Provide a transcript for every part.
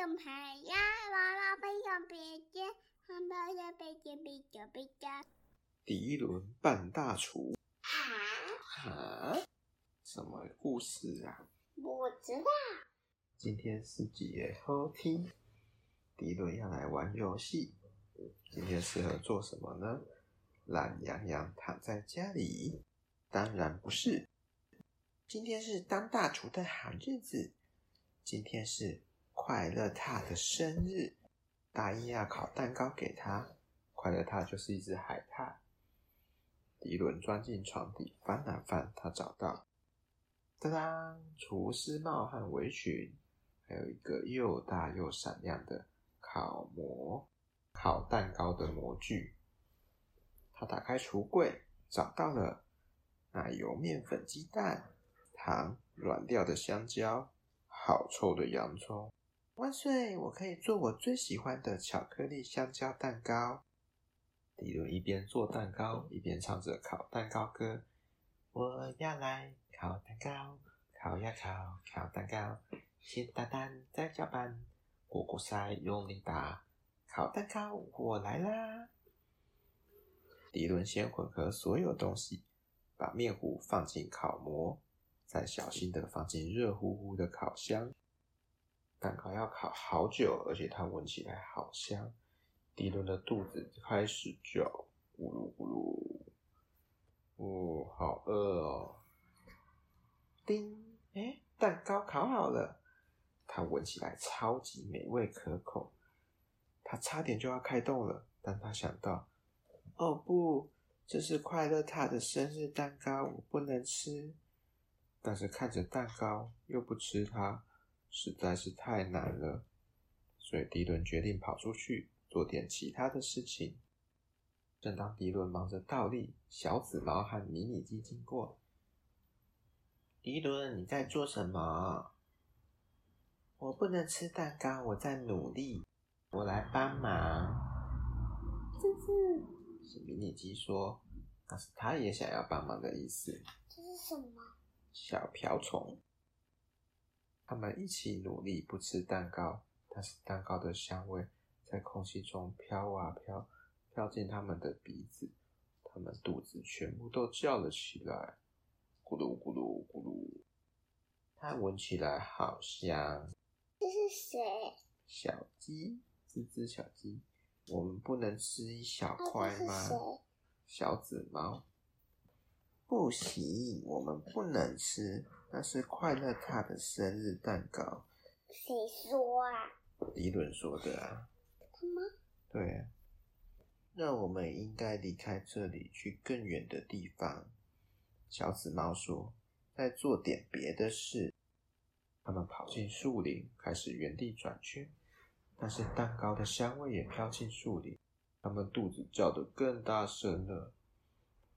小孩呀，娃娃飞上别家，汉堡要别家别家别家。迪伦扮大厨。啊？啊？什么故事啊？不知道。今天是几月后天？迪伦要来玩游戏。今天适合做什么呢？懒洋洋躺在家里？当然不是。今天是当大厨的好日子。今天是快乐獭的生日，答应要烤蛋糕给他。快乐他就是一只海獭。迪伦钻进床底翻啊翻，他找到，当当，厨师帽和围裙，还有一个又大又闪亮的烤模，烤蛋糕的模具。他打开橱柜，找到了奶油、面粉、鸡蛋、糖、软掉的香蕉。好臭的洋葱！万岁！我可以做我最喜欢的巧克力香蕉蛋糕。迪伦一边做蛋糕，一边唱着烤蛋糕歌。我要来烤蛋糕，烤呀烤，烤蛋糕。先打蛋，再搅拌，过过筛，用力打。烤蛋糕，我来啦！迪伦先混合所有东西，把面糊放进烤模。再小心的放进热乎乎的烤箱，蛋糕要烤好久，而且它闻起来好香。迪伦的肚子开始叫，咕噜咕噜。哦，好饿哦！叮，哎，蛋糕烤好了，它闻起来超级美味可口。它差点就要开动了，但它想到，哦不，这是快乐獭的生日蛋糕，我不能吃。但是看着蛋糕又不吃它，实在是太难了。所以迪伦决定跑出去做点其他的事情。正当迪伦忙着倒立，小紫猫和迷你鸡经过。迪伦，你在做什么？我不能吃蛋糕，我在努力。我来帮忙。这是，是迷你鸡说，那是他也想要帮忙的意思。这是什么？小瓢虫，他们一起努力不吃蛋糕，但是蛋糕的香味在空气中飘啊飘，飘进他们的鼻子，他们肚子全部都叫了起来，咕噜咕噜咕噜，它闻起来好香。这是谁？小鸡，吱吱小鸡，我们不能吃一小块吗？小紫猫。不行，我们不能吃，那是快乐獭的生日蛋糕。谁说啊？迪伦说的啊。什么？对啊。那我们应该离开这里，去更远的地方。小紫猫说：“再做点别的事。”他们跑进树林，开始原地转圈，但是蛋糕的香味也飘进树林，他们肚子叫得更大声了。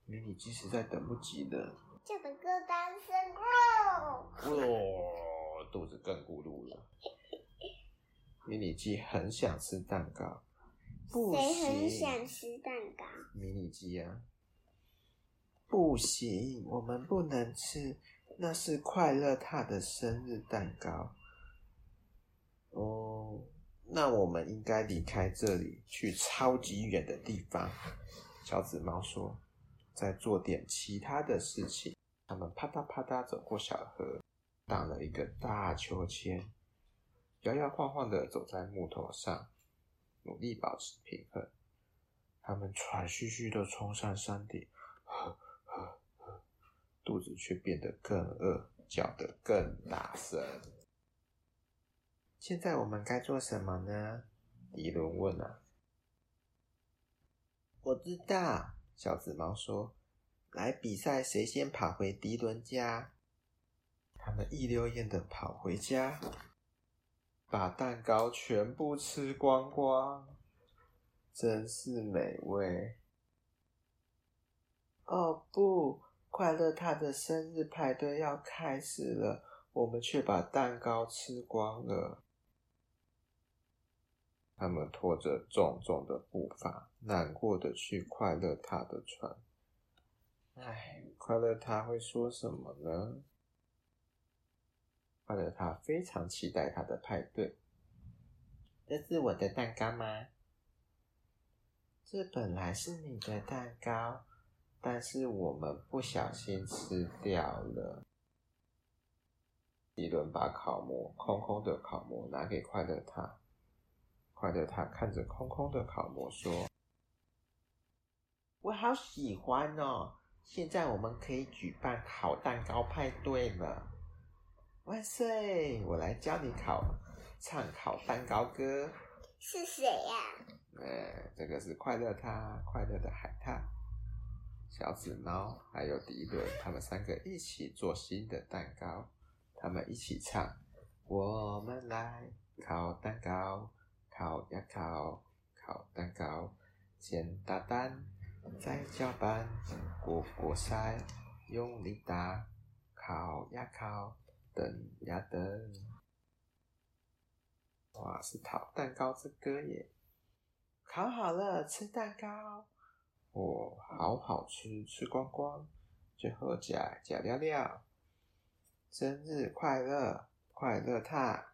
迷你鸡实在等不及了，叫得更大声了。哦，肚子更咕噜了。迷你鸡很想吃蛋糕，不行。谁很想吃蛋糕？迷你鸡呀，不行，我们不能吃，那是快乐他的生日蛋糕。哦，那我们应该离开这里，去超级远的地方。小紫猫说。再做点其他的事情。他们啪嗒啪嗒走过小河，荡了一个大秋千，摇摇晃晃的走在木头上，努力保持平衡。他们喘吁吁的冲上山顶，肚子却变得更饿，叫得更大声。现在我们该做什么呢？迪伦问啊。我知道。小紫猫说：“来比赛，谁先跑回迪伦家？”他们一溜烟的跑回家，把蛋糕全部吃光光，真是美味。哦不，快乐他的生日派对要开始了，我们却把蛋糕吃光了。他们拖着重重的步伐，难过的去快乐獭的船。唉，快乐獭会说什么呢？快乐獭非常期待他的派对。这是我的蛋糕吗？这本来是你的蛋糕，但是我们不小心吃掉了。迪伦把烤模空空的烤模拿给快乐獭，快乐他看着空空的烤模说：“我好喜欢哦！现在我们可以举办烤蛋糕派对了。”万岁！我来教你烤，唱烤蛋糕歌。是谁呀？呃，这个是快乐他，快乐的海獭，小紫猫，还有迪伦，他们三个一起做新的蛋糕。他们一起唱：我们来烤蛋糕，烤呀烤，烤蛋糕，先打蛋，再搅拌，过过筛，用力打，烤呀烤。等呀等，哇，是烤蛋糕之歌耶！烤好了，吃蛋糕，哦，好好吃，吃光光，最后加加料料。生日快乐，快乐他！